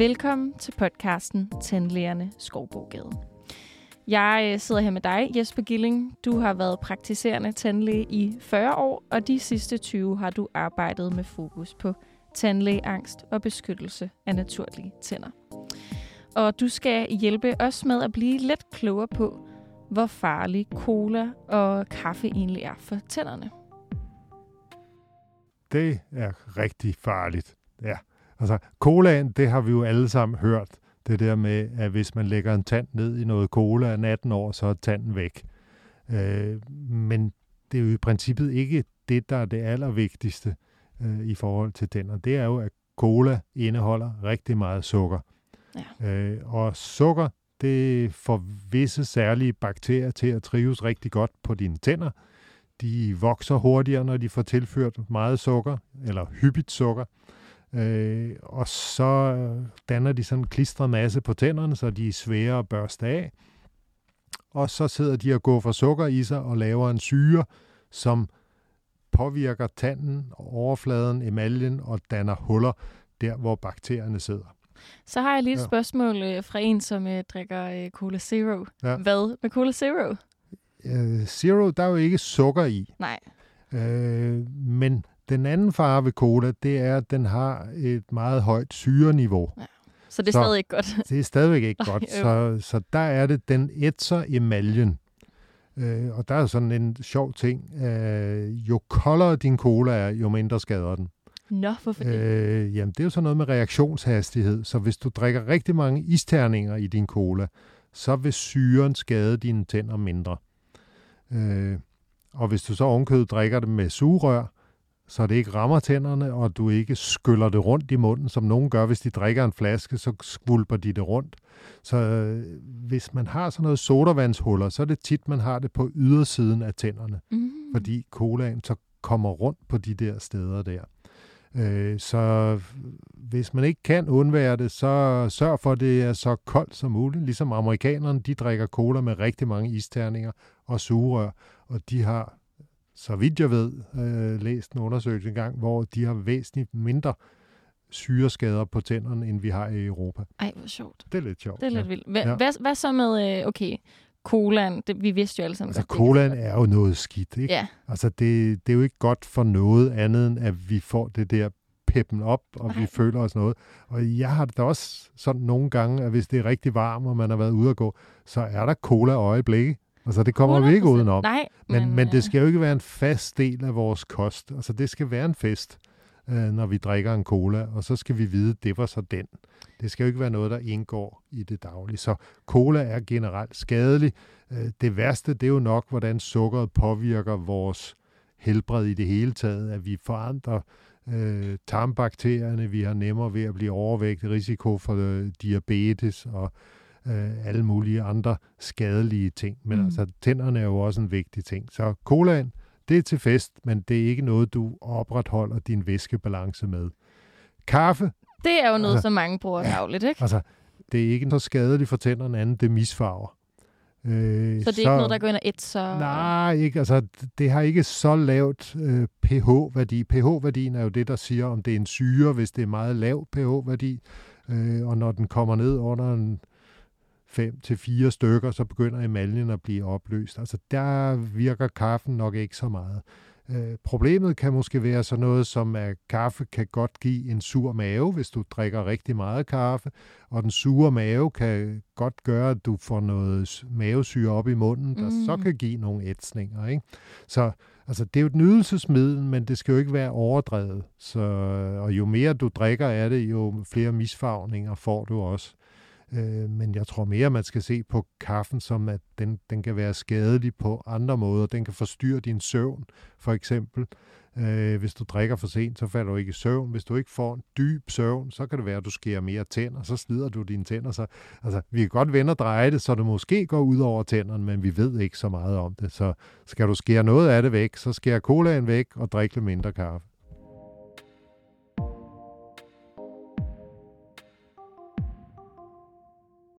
Velkommen til podcasten Tandlægerne Skovbogade. Jeg øh, sidder her med dig, Jesper Gilling. Du har været praktiserende tandlæge i 40 år, og de sidste 20 har du arbejdet med fokus på tandlægeangst og beskyttelse af naturlige tænder. Og du skal hjælpe os med at blive lidt klogere på, hvor farlig cola og kaffe egentlig er for tænderne. Det er rigtig farligt, ja. Altså, colaen, det har vi jo alle sammen hørt. Det der med, at hvis man lægger en tand ned i noget cola af 18 år, så er tanden væk. Øh, men det er jo i princippet ikke det, der er det allervigtigste øh, i forhold til tænder. Det er jo, at cola indeholder rigtig meget sukker. Ja. Øh, og sukker, det får visse særlige bakterier til at trives rigtig godt på dine tænder. De vokser hurtigere, når de får tilført meget sukker, eller hyppigt sukker. Øh, og så danner de sådan en klistret masse på tænderne, så de er svære at børste af. Og så sidder de og går for sukker i sig og laver en syre, som påvirker tanden, overfladen, emaljen og danner huller der, hvor bakterierne sidder. Så har jeg lige et ja. spørgsmål øh, fra en, som uh, drikker uh, Cola Zero. Ja. Hvad med Cola Zero? Uh, Zero, der er jo ikke sukker i. Nej. Uh, men den anden fare ved cola, det er, at den har et meget højt syreniveau. Ja. Så det er så stadig ikke godt. Det er stadigvæk ikke godt. Så, så der er det, den ætser emaljen. Øh, og der er sådan en sjov ting. Øh, jo koldere din cola er, jo mindre skader den. Nå, hvorfor det? Øh, jamen, det er jo sådan noget med reaktionshastighed. Så hvis du drikker rigtig mange isterninger i din cola, så vil syren skade dine tænder mindre. Øh, og hvis du så ovenkødet drikker det med sugerør, så det ikke rammer tænderne, og du ikke skyller det rundt i munden, som nogen gør, hvis de drikker en flaske, så skvulper de det rundt. Så øh, hvis man har sådan noget sodavandshuller, så er det tit, man har det på ydersiden af tænderne, mm. fordi colaen så kommer rundt på de der steder der. Øh, så hvis man ikke kan undvære det, så sørg for, at det er så koldt som muligt. Ligesom amerikanerne, de drikker cola med rigtig mange isterninger og sugerør, og de har så vidt jeg ved, øh, læst en undersøgelse engang, hvor de har væsentligt mindre syreskader på tænderne, end vi har i Europa. Ej, hvor sjovt. Det er lidt sjovt. Det er lidt ja. vildt. Hva, ja. hvad, hvad så med, øh, okay, colaen, det, vi vidste jo alle sammen. Altså, colaen er jo noget skidt, ikke? Ja. Altså, det, det er jo ikke godt for noget andet, end at vi får det der peppen op, og Nej. vi føler os noget. Og jeg har det da også sådan nogle gange, at hvis det er rigtig varmt, og man har været ude at gå, så er der cola øjeblikke. Altså, det kommer 100%. vi ikke udenom. Nej, men, men, men det skal jo ikke være en fast del af vores kost. Altså, det skal være en fest, øh, når vi drikker en cola, og så skal vi vide, det var så den. Det skal jo ikke være noget, der indgår i det daglige. Så cola er generelt skadelig. Øh, det værste, det er jo nok, hvordan sukkeret påvirker vores helbred i det hele taget, at vi forandrer øh, tarmbakterierne, vi har nemmere ved at blive overvægtig, risiko for øh, diabetes og øh, alle mulige andre skadelige ting. Men mm. altså, tænderne er jo også en vigtig ting. Så colaen, det er til fest, men det er ikke noget, du opretholder din væskebalance med. Kaffe. Det er jo noget, altså, som mange bruger dagligt, ikke? Altså, det er ikke så skadeligt for tænderne andet, det misfarver. Øh, så det er så, ikke noget, der går ind og ætser? Nej, ikke, altså, det har ikke så lavt øh, pH-værdi. pH-værdien er jo det, der siger, om det er en syre, hvis det er meget lav pH-værdi. Øh, og når den kommer ned under en fem til fire stykker, så begynder emaljen at blive opløst. Altså der virker kaffen nok ikke så meget. Øh, problemet kan måske være sådan noget som, at kaffe kan godt give en sur mave, hvis du drikker rigtig meget kaffe, og den sure mave kan godt gøre, at du får noget mavesyre op i munden, der mm. så kan give nogle ætsninger. Ikke? Så altså, det er jo et nydelsesmiddel, men det skal jo ikke være overdrevet. Så, og jo mere du drikker af det, jo flere misfarvninger får du også. Øh, men jeg tror mere, man skal se på kaffen som, at den, den kan være skadelig på andre måder. Den kan forstyrre din søvn, for eksempel. Øh, hvis du drikker for sent, så falder du ikke i søvn. Hvis du ikke får en dyb søvn, så kan det være, at du skærer mere tænder, så slider du dine tænder. Så, altså, vi kan godt vende og dreje det, så det måske går ud over tænderne, men vi ved ikke så meget om det. Så skal du skære noget af det væk, så skære colaen væk og drikke lidt mindre kaffe.